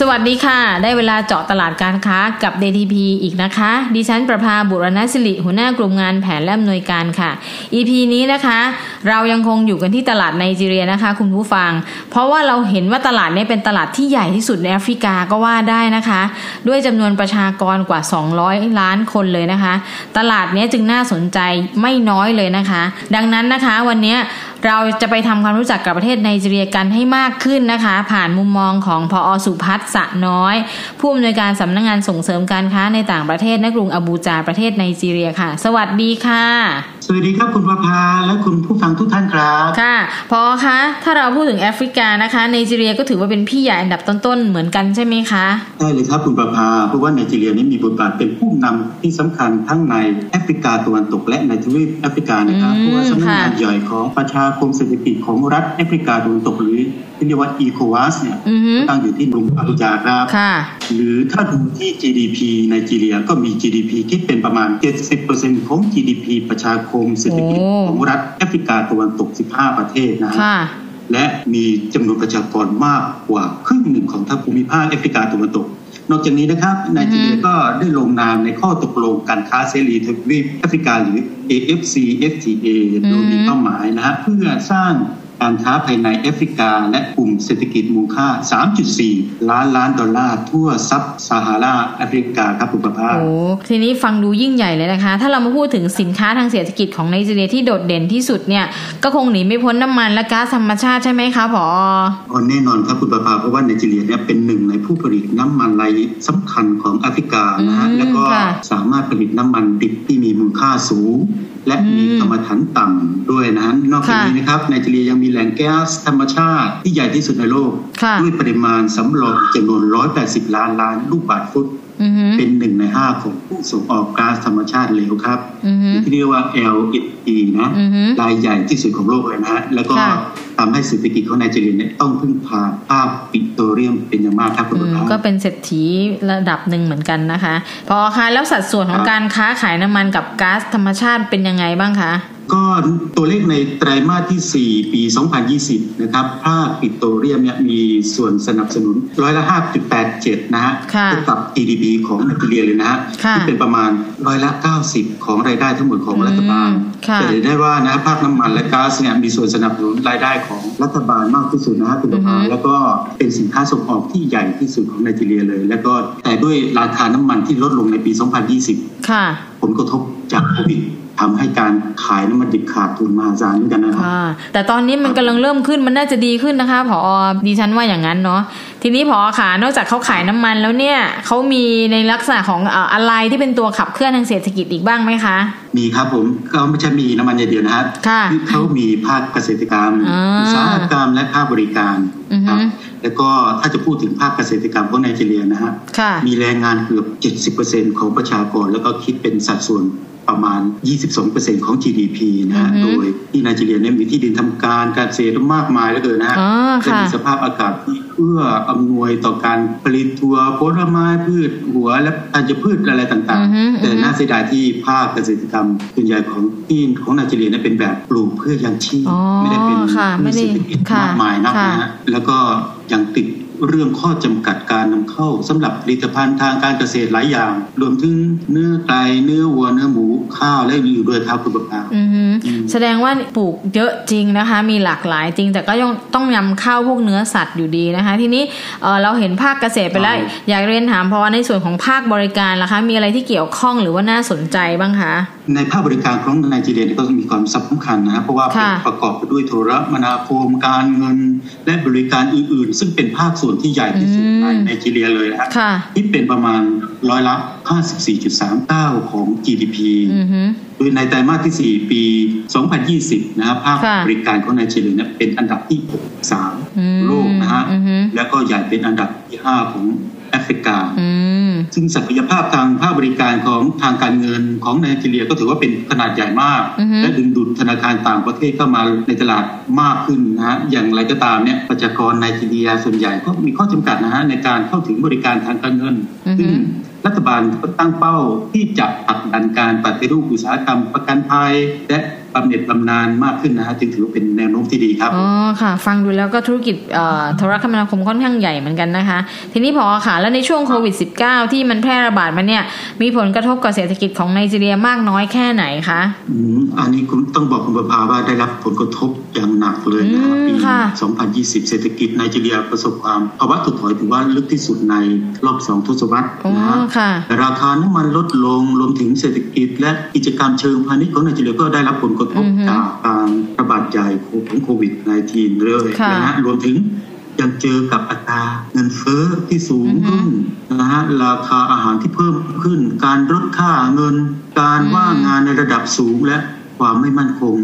สวัสดีค่ะ ได้เวลาเจาะตลาดการค้ากับ DTP อีกนะคะ ดิฉันประภาบุรณศิริหัวหน้ากลุ่มงานแผนและอำนวยการค่ะ EP นี้นะคะ เรายังคงอยู่กันที่ตลาดไนจีเรียนะคะ คุณผู้ฟัง เพราะว่าเราเห็นว่าตลาดนี้เป็นตลาดที่ใหญ่ที่สุดในแอฟริกาก็ว่าได้นะคะ ด้วยจำนวนประชากรกว่า 200 ล้านคนเลยนะคะ ตลาดนี้จึงน่าสนใจไม่น้อยเลยนะคะ ดังนั้นนะคะ วันนี้ เราจะไปทำความรู้จักกับประเทศไนจีเรียกันให้มากขึ้นนะคะ ผ่านมุมมองของพออสุพัฒน์สะน้อย ผู้อำนวยการสำนักงงานส่งเสริมการค้าในต่างประเทศนกรุงอบูจาประเทศไนจีเรียค่ะ สวัสดีค่ะ สวัสดีครับคุณประภาและคุณผู้ฟังทุกท่านครับค่ะพอคะถ้าเราพูดถึงแอฟริกานะคะไนจีเรียก็ถือว่าเป็นพี่ใหญ่อันดับต้นๆเหมือนกันใช่ไหมคะใช่เลยครับคุณประภาเพราะว่าไนจีเรียนี้มีบทบาทเป็นผู้นำที่สำคัญทั้งในแอฟริกาตะวันตกและในทวีปแอฟริกานะครับเพราะว่าสำนักงานใหญ่ของประชาคมเศรษฐกิจของรัฐแอฟริกาตะวันตกหรือ ที่เรียกว่าอีโควาสเนี่ยตั้งอยู่ที่กรุงอาบูจาครับหรือถ้าดูที่ GDP ในจีเรียก็มี GDP คิดเป็นประมาณ 70%ของ GDP ประชาคมเศรษฐกิจของรัฐแอฟริกาตะวันตก 15 ประเทศนะและมีจำนวนประชากรมากกว่าครึ่งหนึ่งของทั้งภูมิภาคแอฟริกาตะวันตก นอกจากนี้นะครับไนจีเรียก็ได้ลงนามในข้อตกลงการค้าเสรีทวีปแอฟริกาหรือ AFCFTA โดยมีเป้าหมายนะฮะเพื่อสร้าง การค้าภายในแอฟริกา และกลุ่มเศรษฐกิจมูลค่า 3.4 ล้านล้านดอลลาร์ทั่วซับซาฮาราแอฟริกาครับคุณประภาโอ้ทีนี้ฟังดูยิ่งใหญ่เลยนะคะ ถ้าเรามาพูดถึงสินค้าทางเศรษฐกิจของไนจีเรียที่โดดเด่นที่สุดเนี่ยก็คงหนีไม่พ้นน้ำมันและก๊าซธรรมชาติใช่ไหมคะผออ๋อแน่นอนครับคุณประภาเพราะว่าไนจีเรียเนี่ยเป็นหนึ่งในผู้ผลิตน้ำมันรายสำคัญของแอฟริกานะฮะแล้วก็สามารถผลิตน้ำมันดิบที่มีมูลค่าสูง และมีกรรมฐานต่ำด้วยนะนอกจากนี้นะครับไนจีเรียยังมีแหล่งแก๊สธรรมชาติที่ใหญ่ที่สุดในโลก ด้วยปริมาณสำรองจำนวน 180 ล้านล้านลูกบาทฟุต เป็นหนึ่งในห้าของผู้ส่งออกก๊าซธรรมชาติเหลวครับที่เรียกว่า LNG นะรายใหญ่ที่สุดของโลกเลยนะฮะแล้วก็ทำให้เศรษฐกิจของไนจีเรียเนี่ยต้องพึ่งพาภาพปิโตรเลียมเป็นอย่างมากครับคุณผู้ชมก็เป็นเศรษฐีระดับหนึ่งเหมือนกันนะคะ พอคะแล้วสัดส่วนของการค้าขายน้ำมันกับก๊าซธรรมชาติเป็นยังไงบ้างคะ ก็ตัวเลขในไตรมาสที่ 4 ปี 2020 นะครับภาคปิโตรเลียมเนี่ยมีส่วนสนับสนุนร้อยละ 5.87 นะฮะเท่ากับ GDP ของนักเรียนเลยนะฮะที่เป็นประมาณร้อยละ 90 ของรายได้ทั้งหมดของรัฐบาลจะเห็นได้ว่านะภาคน้ำมันและก๊าซเนี่ยมีส่วนสนับสนุนรายได้ของรัฐบาลมากที่สุดนะฮะคุณผู้ชมแล้วก็เป็นสินค้าส่งออกที่ใหญ่ที่สุดของไนจีเรียเลย แล้วก็แต่ด้วยราคาน้ำมันที่ลดลงในปี 2020 ผลกระทบจากโควิด ทำให้การขายน้ำมันดิบขาดทุนมาศาลกันนะครับแต่ตอนนี้มันกำลังเริ่มขึ้นมันน่าจะดีขึ้นนะคะผอดิฉันว่าอย่างนั้นเนาะทีนี้ผอขานอกจากเขาขายน้ำมันแล้วเนี่ยเขามีในลักษณะของอะไรที่เป็นตัวขับเคลื่อนทางเศรษฐกิจอีกบ้างไหมคะ มีครับผมก็ไม่ใช่มีน้ำมันอย่างเดียวนะครับเขามีภาคเกษตรกรรมอุตสาหกรรมและภาคบริการครับแล้วก็ถ้าจะพูดถึงภาคเกษตรกรรมของไนจีเรียนะฮะมีแรงงานเกือบ 70%ของประชากรแล้วก็คิดเป็นสัดส่วน ประมาณ 22%ของ GDP นะฮะ โดยที่ไนจีเรียเนี่ยมีที่ดินทำการการเกษตรมากมายแล้วเกินนะฮะจะมีสภาพอากาศที่เอื้ออำนวยต่อการผลิตถั่วผลไม้พืชหัวและอาจจะพืชอะไรต่างๆ แต่น่าเสียดายที่ภาคเกษตรกรรมส่วนใหญ่ของที่ของไนจีเรียเนี่ยเป็นแบบปลูกเพื่อยังชีพไม่ได้เป็นเศรษฐกิจมากมายนักนะฮะแล้วก็ยังติด เรื่องข้อจำกัดการนำเข้าสำหรับผลิตภัณฑ์ทางการเกษตรหลายอย่าง รวมถึงเนื้อไก่เนื้อวัวเนื้อหมูข้าวและอยู่ด้วยครับคุณประภาแสดงว่าปลูกเยอะจริงนะคะ มีหลากหลายจริง แต่ก็ยังต้องนำเข้าพวกเนื้อสัตว์อยู่ดีนะคะ ทีนี้เราเห็นภาคเกษตรไปแล้วอยากเรียนถามเพราะว่าในส่วนของภาคบริการล่ะคะ มีอะไรที่เกี่ยวข้องหรือว่าน่าสนใจบ้างคะในภาคบริการของไนจีเรียก็มีความสำคัญนะเพราะว่าประกอบไปด้วยโทรคมนาคมการเงิน และบริการอื่นๆ ซึ่งเป็นภาคส่วนที่ใหญ่ที่สุดในไนจีเรียเลยนะครับที่เป็นประมาณร้อยละ 54.39 ของ GDP โดยในไตรมาสที่ 4 ปี 2020 นะครับภาคบริการของไนจีเรียเป็นอันดับที่ 63 โลกนะฮะแล้วก็ใหญ่เป็นอันดับที่ 5 ของแอฟริกา ซึ่งศักยภาพทางภาคบริการของทางการเงินของไนจีเรียก็ถือว่าเป็นขนาดใหญ่มากอือฮึและดึงดูดธนาคารต่างประเทศเข้ามาในตลาดมากขึ้นนะฮะอย่างไรก็ตามเนี่ยประชากรไนจีเรียส่วนใหญ่ก็มีข้อจำกัดนะฮะในการเข้าถึงบริการทางการเงินอือฮึซึ่งรัฐบาลก็ตั้งเป้าที่จะผลักดันการปฏิรูปอุตสาหกรรมประกันภัยและ บำเหน็จบำนาญมากขึ้นนะฮะจึงถือว่าเป็นแนวโน้มที่ดีครับอ๋อค่ะ ฟังดูแล้วก็ธุรกิจเอ่อโทรคมนาคมค่อนข้างใหญ่เหมือนกันนะคะ ทีนี้พอค่ะ แล้วในช่วงโควิด -19 ที่มันแพร่ระบาดมาเนี่ย มีผลกระทบกับเศรษฐกิจของไนจีเรียมากน้อยแค่ไหนคะอืมอันนี้คุณต้องบอกคุณประภาว่าได้รับผลกระทบอย่างหนักเลยนะครับอืมปีค่ะ2020 เศรษฐกิจไนจีเรียประสบความภาวะถดถอยถือว่าลึกที่สุดในรอบสองทศวรรษอ๋อนะฮะค่ะราคาน้ำมันลดลงรวมถึงเศรษฐกิจ และกิจกรรมเชิงพาณิชย์ของไนจีเรียก็ได้รับผลกระทบอือฮึจากการระบาดใหญ่ของโควิด -19 เลยค่ะนะฮะรวมถึงยังเจอกับอัตราเงินเฟ้อที่สูงขึ้นนะฮะราคาอาหารที่เพิ่มขึ้น การลดค่าเงิน การว่างงานในระดับสูงและความไม่มั่นคง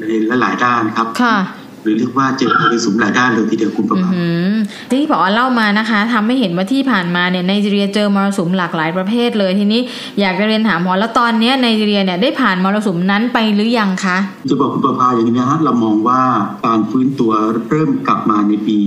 ในหลายๆด้านครับค่ะ หรือเรียกว่าเจอมรสุมหลายด้านเลยทีเดียวคุณประอือภาหือที่พอเล่ามานะคะทำให้เห็นว่าที่ผ่านมาเนี่ยไนจีเรียเจอมรสุมหลากหลายประเภทเลยทีนี้อยากจะเรียนถามพอแล้วตอนเนี้ยไนจีเรียเนี่ยได้ผ่านมรสุมนั้นไปหรือยังคะจะบอกคุณประภาอย่างนี้นะฮะเรามองว่าการฟื้นตัวเริ่มกลับมาในปี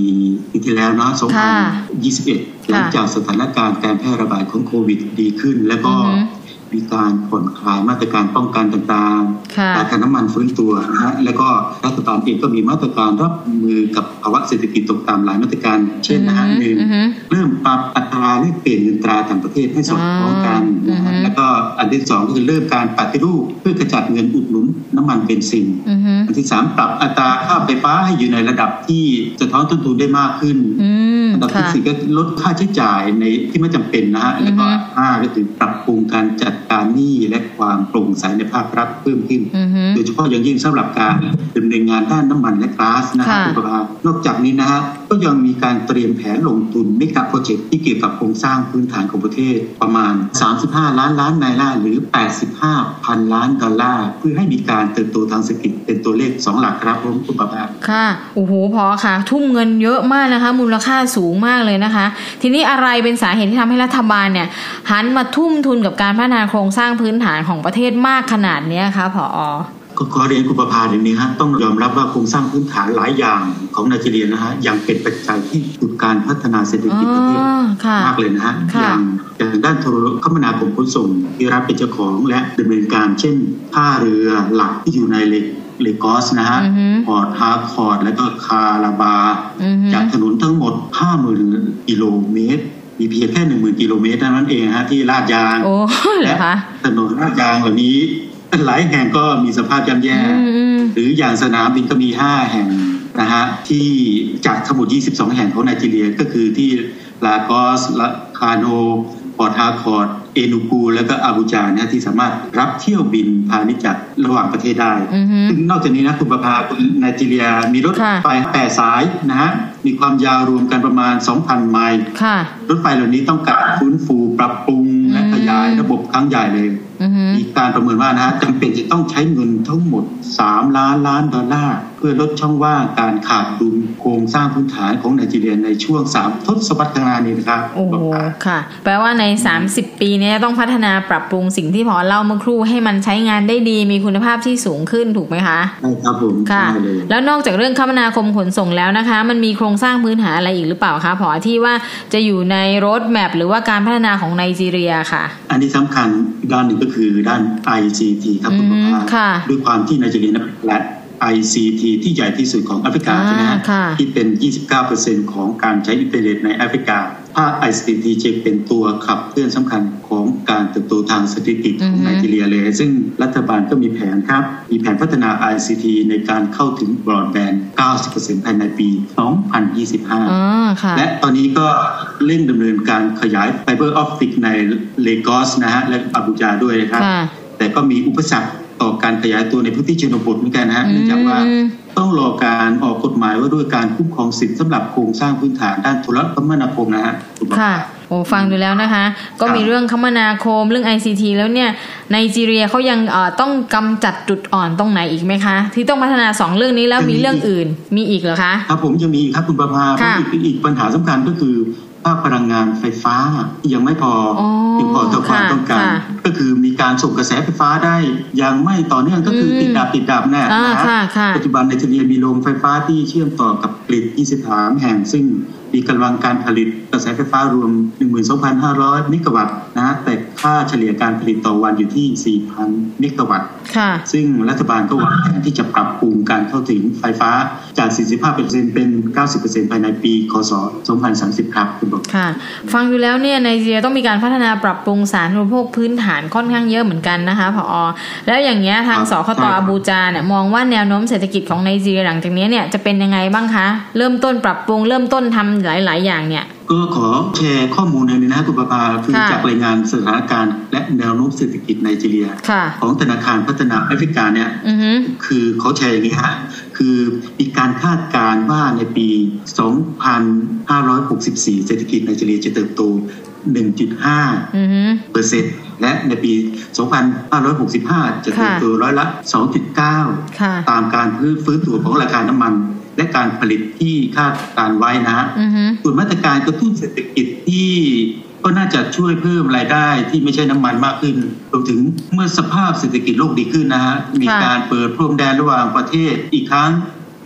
ปีที่แล้วนะค่ะ2021 หลังจากสถานการณ์การแพร่ระบาดของโควิดดีขึ้น แล้วก็อือฮึ มีการผ่อนคลายมาตรการป้องกันต่างค่ะๆราคาน้ำมันฟื้นตัวนะฮะแล้วก็รัฐบาลเองก็มีมาตรการรับมือกับภาวะเศรษฐกิจตกต่ำหลายมาตรการ เช่นนะฮะหนึ่งอือฮึเริ่มปรับอัตราแลกเปลี่ยนเงินตราต่างประเทศให้สอดคล้องกันนะฮะอ๋ออือฮึแล้วก็อันที่สองก็คือเริ่มการปฏิรูปเพื่อกระจัดเงินอุดหนุนน้ำมันเบนซินอือหืออันที่สามปรับอัตราค่าไฟฟ้าให้อยู่ในระดับที่สะท้อนต้นทุนได้มากขึ้น อืมอันดับที่ค่ะสี่ก็ลดค่าใช้จ่ายในที่ไม่จำเป็นนะฮะแล้วก็อือฮึห้าก็คือปรับปรุงการจัดการหนี้และความโปร่งใสในภาครัฐเพิ่มขึ้นอือหือโดยเฉพาะอย่างยิ่งสำหรับการดำเนินงานด้านน้ำมันและก๊าซนะฮะค่ะคุณประภานอกจากนี้นะฮะก็ยังมีการเตรียมแผนลงทุนในกับโปรเจกต์ที่เกี่ยวกับโครงสร้างพื้นฐานของประเทศประมาณ 35 ล้านล้านไนล่าหรือ 85 พันล้านดอลลาร์เพื่อให้มีการเติบโตทางเศรษฐกิจเป็นตัวเลข 2 หลักครับผมคุณประภาค่ะโอ้โหพอค่ะ ทุ่มเงินเยอะมากนะคะ มูลค่าสูงมากเลยนะคะ ทีนี้อะไรเป็นสาเหตุที่ทำให้รัฐบาลเนี่ยหันมาทุ่มทุนกับการพัฒนาโครงสร้างพื้นฐานของประเทศมากขนาดนี้คะผอ ขอเรียนคุณประภาอย่างนี้ฮะต้องยอมรับว่าโครงสร้างพื้นฐานหลายอย่างของไนจีเรียนะฮะยังเป็นปัจจัยที่จุดการพัฒนาเศรษฐอ๋อกิจประเทศค่ะมากเลยนะฮะค่ะอย่างอย่างด้านโทรคมนาคมขนส่งที่รัฐเป็นเจ้าของและดำเนินการเช่นท่าเรือหลักที่อยู่ในเลเลกอสนะฮะอือฮึพอร์ตฮาร์คอร์ดและก็คาลาบาร์อือหือจากถนนทั้งหมด 50,000กิโลเมตรมีเพียงแค่10,000กิโลเมตรเท่านั้นเองฮะที่ลาดยางโอ้เหรอคะถนนลาดยางเหล่านี้ หลายแห่งก็มีสภาพย่ำแย่อืมอืมหรืออย่างสนามบินก็มี5แห่งนะฮะที่จากทั้งหมด 22 แห่งของไนจีเรียก็คือที่ลากอสลาคาโนพอร์ตฮาร์คอร์ดเอนูกูแล้วก็อาบูจานะฮะที่สามารถรับเที่ยวบินพาณิชย์จากระหว่างประเทศได้อือฮึซึ่งนอกจากนี้นะคุณประภาไนจีเรีย มีรถค่ะไฟแปดสายนะฮะ มีความยาวรวมกันประมาณ 2,000 ไมล์ค่ะรถไฟเหล่านี้ต้องการฟื้นฟูปรับปรุงและขยายระบบครั้งใหญ่เลยอือหือ มีการประเมินว่านะฮะจำเป็นจะต้องใช้เงินทั้งหมดสามล้านล้านดอลลาร์เพื่อลดช่องว่างการขาดดุลโครงสร้างพื้นฐานของไนจีเรียในช่วง 3 ทศวรรษข้างหน้านี้นะครับโอ้โหค่ะ แปลว่าใน 30 ปีเนี้ต้องพัฒนาปรับปรุงสิ่งที่พอเล่าเมื่อครู่ให้มันใช้งานได้ดีมีคุณภาพที่สูงขึ้นถูกไหมคะใช่ครับผมค่ะใช่เลยแล้วนอกจากเรื่องคมนาคมขนส่งแล้วนะคะ มันมีโครงสร้างพื้นฐานอะไรอีกหรือเปล่าคะพอที่ว่าจะอยู่ในรถแมพหรือว่าการพัฒนาของไนจีเรียค่ะ อันนี้สำคัญด้านหนึ่งก็คือด้าน ICT ครับคุณประภาอืมค่ะด้วยความที่ไนจีเรียนั้นเป็นแหละ ICT ที่ใหญ่ที่สุดของแอฟริกาอ่าใช่ไหมฮะค่ะที่เป็น 29%ของการใช้อินเทอร์เน็ตในแอฟริกา ภาค ICT จะเป็นตัวขับเคลื่อนสำคัญของการเติบโตทางเศรษฐกิจของอือฮึไนจีเรียเลย ซึ่งรัฐบาลก็มีแผนครับ มีแผนพัฒนา ICT ในการเข้าถึงบรอดแบนด์ 90%ภายในปี 2025อ๋อค่ะและตอนนี้ก็เร่งดำเนินการขยาย fiber optic ในเลกอสนะฮะและอาบูจาด้วยนะครับค่ะแต่ก็มีอุปสรรค ต่อการขยายตัวในพื้นที่ชนบทเหมือนกันนะฮะอืมเนื่องจากว่าต้องรอการออกกฎหมายว่าด้วยการคุ้มครองสิทธิสำหรับโครงสร้างพื้นฐานด้านโทรคมนาคมนะฮะคุณบอกค่ะโอ้ฟังดูแล้วนะคะ ก็มีเรื่องคมนาคมเรื่อง ICT แล้วเนี่ยไนจีเรียเขายังเอ่อต้องกำจัดจุดอ่อนตรงไหนอีกไหมคะ ที่ต้องพัฒนาสองเรื่องนี้แล้วมีเรื่องอื่นมีอีกเหรอคะครับผมยังมีอีกครับคุณประภาค่ะอีกอีกปัญหาสำคัญก็คือภาพพลังงานไฟฟ้ายังไม่พออ๋อเพียงพอต่อความค่ะต้องการค่ะก็คือมีการส่งกระแสไฟฟ้าได้ยังไม่ต่อเนื่องก็คืออมติดดับติดดับแน่อ่านะค่ะค่ะปัจจุบันในจีเรียมีโรงไฟฟ้าที่เชื่อมต่อกับกริด23แห่งซึ่งมีกำลังการผลิตกระแสไฟฟ้ารวม 12,500 เมกะวัตต์นะฮะแต่ค่าเฉลี่ยการผลิตต่อวันอยู่ที่ 4,000 เมกะวัตต์ค่ะซึ่งรัฐบาลก็วางแผนที่จะปรับปรุงการเข้าถึงไฟฟ้าจาก 45%เป็น 90%ภายในปี คศ 2030 ครับคุณบอกค่ะ ฟังดูแล้วเนี่ยไนจีเรียต้องมีการพัฒนาปรับปรุงสาธารณูปโภคพื้นฐานค่อนข้างเยอะเหมือนกันนะคะผอแล้วอย่างเงี้ยทางครับสคตใช่ครับอาบูจาเนี่ยมองว่าแนวโน้มเศรษฐกิจของไนจีเรียหลังจากเนี้ยเนี่ยจะเป็นยังไงบ้างคะ เริ่มต้นปรับปรุงเริ่มต้นทำหลาย ๆ อย่างเนี่ย ก็ขอแชร์ข้อมูลในอยนี้นะคุณประภาคือค่ะจากรายงานสถานการณ์และแนวโน้มเศรษฐกิจไนจีเรียค่ะของธนาคารพัฒนาแอฟริกาเนี่ยอือฮึคือเขาแชร์อย่างนี้ฮะคือมีการคาดการณ์ว่าในปี 2564 เศรษฐกิจไนจีเรียจะเติบโต 1.5อือฮึเปอร์เซ็นต์และในปี 2565 จะเติบโตร้อยละ 2.9ค่ะตามการฟื้นตัวของราคาน้ำมัน และการผลิตที่คาดการไว้นะฮะอือฮึส่วนมาตรการกระตุ้นเศรษฐกิจที่ก็น่าจะช่วยเพิ่มรายได้ที่ไม่ใช่น้ำมันมากขึ้นรวมถึงเมื่อสภาพเศรษฐกิจโลกดีขึ้นนะฮะมีการเปิดพรมแดนระหว่างประเทศอีกครั้ง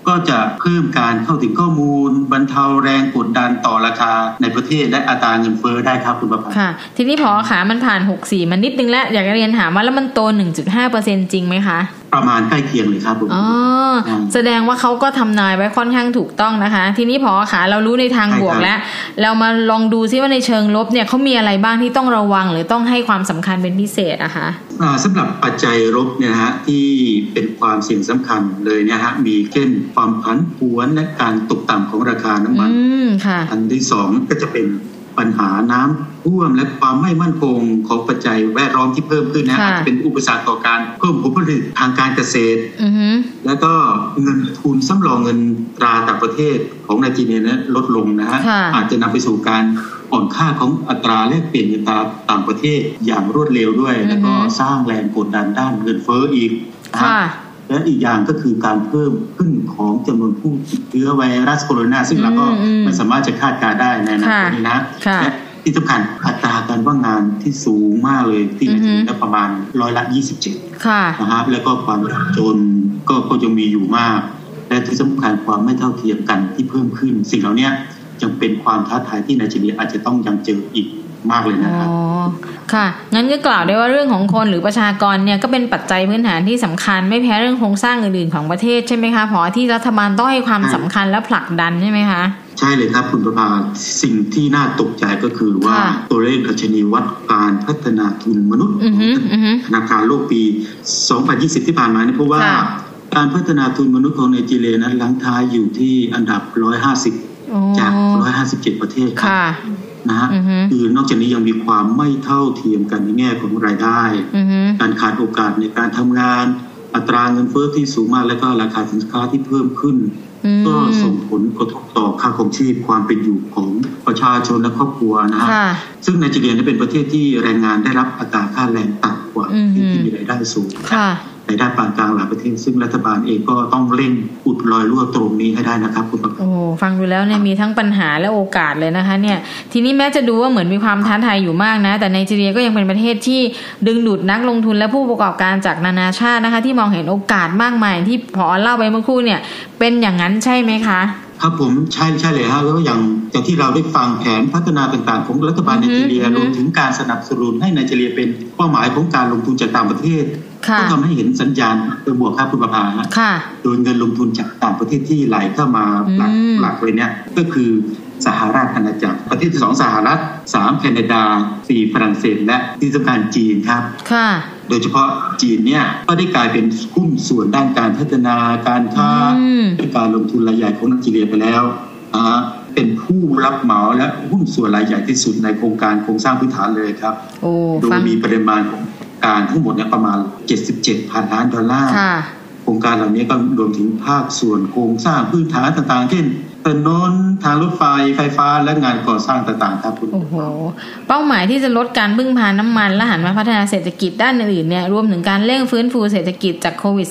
ก็จะเพิ่มการเข้าถึงข้อมูล บรรเทาแรงกดดันต่อราคาในประเทศและอัตราเงินเฟ้อได้ครับคุณประภาค่ะ ทีนี้พอขามันผ่าน 64 มันนิดนึงแล้ว อยากจะเรียนถามว่าแล้วมันโต 1.5%จริงไหมคะ ประมาณใกล้เคียงเลยครับผมอ๋อมแสดงว่าเขาก็ทำนายไว้ค่อนข้างถูกต้องนะคะ ทีนี้พอขาเรารู้ในทางใช่ครับบวกแล้ว เรามาลองดูซิว่าในเชิงลบเนี่ยเขามีอะไรบ้างที่ต้องระวังหรือต้องให้ความสำคัญเป็นพิเศษนะคะอ่าสำหรับปัจจัยลบเนี่ยนะฮะที่เป็นความเสี่ยงสำคัญเลยเนี่ยฮะมีเช่นความผันผวนและการตกต่ำของราคาน้ำมันอืมค่ะอันที่สองก็จะเป็น ปัญหาน้ำท่วมและความไม่มั่นคงของปัจจัยแวดล้อมที่เพิ่มขึ้นนะค่ะอาจจะเป็นอุปสรรคต่อการเพิ่มผลผลิตทางการเกษตรอือฮึแล้วก็เงินทุนสำรองเงินตราต่างประเทศของไนจีเรียนะลดลงนะฮะค่ะอาจจะนำไปสู่การอ่อนค่าของอัตราแลกเปลี่ยนเงินตราต่างประเทศอย่างรวดเร็วด้วย แล้วก็สร้างแรงกดดันด้านเงินเฟ้ออีกนะฮะค่ะ และอีกอย่างก็คือการเพิ่มขึ้นของจำนวนผู้ติดเชื้อไวรัสโคโรนา ซึ่งเราก็อืมอืมไม่สามารถจะคาดการณ์ได้ในอนาคตนี้นะค่ะและที่สำคัญอัตราการว่างงานที่สูงมากเลยที่อืในอฮึจีนประมาณร้อยละ 27ค่ะนะฮะแล้วก็ความยากจนก็ก็ยังมีอยู่มาก และที่สำคัญความไม่เท่าเทียมกันที่เพิ่มขึ้น สิ่งเหล่านี้ยังเป็นความท้าทายที่ไนจีเรียอาจจะต้องยังเจออีก มากเลยอ๋นะครับอค่ะงั้นก็กล่าวได้ว่าเรื่องของคนหรือประชากรเนี่ยก็เป็นปัจจัยพื้นฐานที่สำคัญ ไม่แพ้เรื่องโครงสร้างอื่นๆของประเทศใช่ไหมคะพอที่รัฐบาลต้องให้ความสำคัญและผลักดันใช่ไหมคะใช่เลยครับคุณประภาสิ่งที่น่าตกใจก็คือว่าค่ะตัวเลขดัชนีวัดการพัฒนาทุนมนุษย์อือฮึอือฮึธนาคารโลกปี 2020 ที่ผ่านมานี่เพราะว่าค่ะการพัฒนาทุนมนุษย์ของไนจีเรียนั้นหลังท้ายอยู่ที่อันดับ 150โอ้จาก 157 ประเทศครับค่ะ นะฮะอือฮึคือนอกจากนี้ยังมีความไม่เท่าเทียมกันในแง่ของรายได้อือฮึการขาดโอกาสในการทำงาน อัตราเงินเฟ้อที่สูงมากและก็ราคาสินค้าที่เพิ่มขึ้นอืมก็ส่งผลกระทบต่อค่าของชีพความเป็นอยู่ของประชาชนและครอบครัวนะฮะค่ะซึ่งไนจีเรียเนี่ยเป็นประเทศที่แรงงานได้รับอัตราค่าแรงต่ำกว่าอืมประเทศที่มีรายได้สูงค่ะรายได้ปานกลางหลายประเทศ ซึ่งรัฐบาลเองก็ต้องเร่งอุดรอยรั่วตรงนี้ให้ได้นะครับคุณประกาศโอ้ฟังดูแล้วเนี่ยมีทั้งปัญหาและโอกาสเลยนะคะเนี่ยทีนี้แม้จะดูว่าเหมือนมีความท้าทายอยู่มากนะ แต่ไนจีเรียก็ยังเป็นประเทศที่ดึงดูดนักลงทุนและผู้ประกอบการจากนานาชาตินะคะ ที่มองเห็นโอกาสมากมายที่พอเล่าไปเมื่อครู่เนี่ยเป็นอย่างนั้นใช่ไหมคะ ครับผมใช่ใช่เลยฮะแล้วก็อย่างอย่างที่เราได้ฟังแผนพัฒนาต่างๆ ของรัฐบาลอืไนอฮึจีเรียอือฮึรวมถึงการสนับสนุนให้ไนจีเรียเป็นเป้าหมายของการลงทุนจากต่างประเทศค่ะก็ทำให้เห็นสัญญาณเชิงบวกครับคุณประภาฮะค่ะโดยเงินลงทุนจากต่างประเทศที่ไหลเข้ามาอืมหลักหลักเลยเนี่ยก็คือ สหราชอาณาจักร ประเทศที่สองสหรัฐสามแคนาดาสี่ฝรั่งเศสและที่สำคัญจีนครับค่ะโดยเฉพาะจีนเนี่ยก็ได้กลายเป็นหุ้นส่วนด้านการพัฒนาการค้าอืมและการลงทุนรายใหญ่ของไนจีเรียไปแล้วอ่าเป็นผู้รับเหมาและหุ้นส่วนรายใหญ่ที่สุดในโครงการโครงสร้างพื้นฐานเลยครับโอ้โดฟัยงมีปริมาณของการทั้งหมดเนี่ยประมาณ 77พันล้านดอลลาร์ค่ะโครงการเหล่านี้ก็รวมถึงภาคส่วนโครงสร้างพื้นฐานต่างๆ เช่น ถนนทางรถไฟไฟฟ้าและงานก่อสร้างต่างๆครับคุณโอ้โห เป้าหมายที่จะลดการพึ่งพาน้ำมัน และหันมาพัฒนาเศรษฐกิจด้านอื่นๆเนี่ยรวมถึงการเร่งฟื้นฟูเศรษฐกิจจากโควิด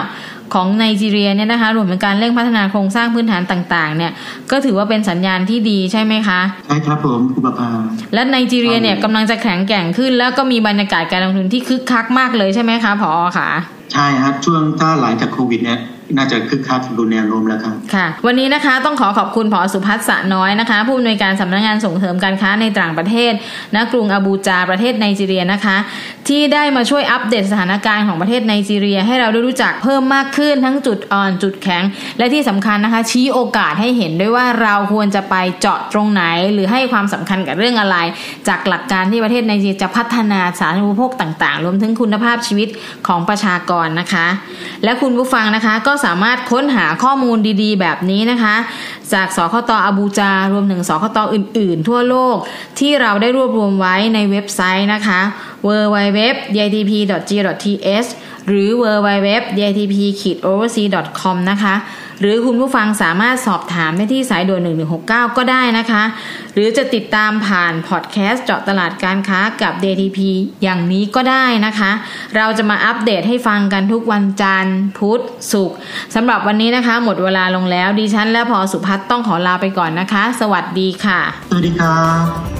-19 ของไนจีเรียเนี่ยนะคะรวมถึงการเร่งพัฒนาโครงสร้างพื้นฐานต่างๆ เนี่ยก็ถือว่าเป็นสัญญาณที่ดีใช่ไหมคะใช่ครับผมคุณประภาและไนจีเรียเนี่ยกำลังจะแข็งแกร่งขึ้น แล้วก็มีบรรยากาศการลงทุนที่คึกคักมากเลยใช่ไหมคะพอค่ะ ใช่ครับช่วงถ้าหลังจากโควิดเนี่ย น่าจะคึกคักดูแนวโน้มแล้วครับค่ะ วันนี้นะคะต้องขอขอบคุณผอสุพัฒน์สะน้อยนะคะ ผู้อำนวยการสำนักงานส่งเสริมการค้าในต่างประเทศณกรุงอาบูจาประเทศไนจีเรียนะคะ ที่ได้มาช่วยอัปเดตสถานการณ์ของประเทศไนจีเรีย ให้เราได้รู้จักเพิ่มมากขึ้นทั้งจุดอ่อนจุดแข็ง และที่สำคัญนะคะ ชี้โอกาสให้เห็นด้วยว่าเราควรจะไปเจาะตรงไหน หรือให้ความสำคัญกับเรื่องอะไร จากหลักการที่ประเทศไนจีเรียจะพัฒนาสาธารณูปโภคต่าง ๆ รวมถึงคุณภาพชีวิตของประชากรนะคะ และคุณผู้ฟังนะคะก็สามารถค้นหาข้อมูลดีๆ แบบนี้นะคะ จากสคตอาบูจารวมถึงสคตอื่น ๆ ทั่วโลกที่เราได้รวบรวมไว้ในเว็บไซต์นะคะ www.ytp.g.th หรือ www.ytp-oversea.com นะคะ หรือคุณผู้ฟังสามารถสอบถามได้ที่สายด่วน1169 ก็ได้นะคะ หรือจะติดตามผ่านพอดแคสต์เจาะตลาดการค้ากับ DTP อย่างนี้ก็ได้นะคะ เราจะมาอัปเดตให้ฟังกันทุกวันจันทร์พุธศุกร์สำหรับวันนี้นะคะ หมดเวลาลงแล้วดิฉันและพอสุพัฒน์ต้องขอลาไปก่อนนะคะ สวัสดีค่ะ สวัสดีครับ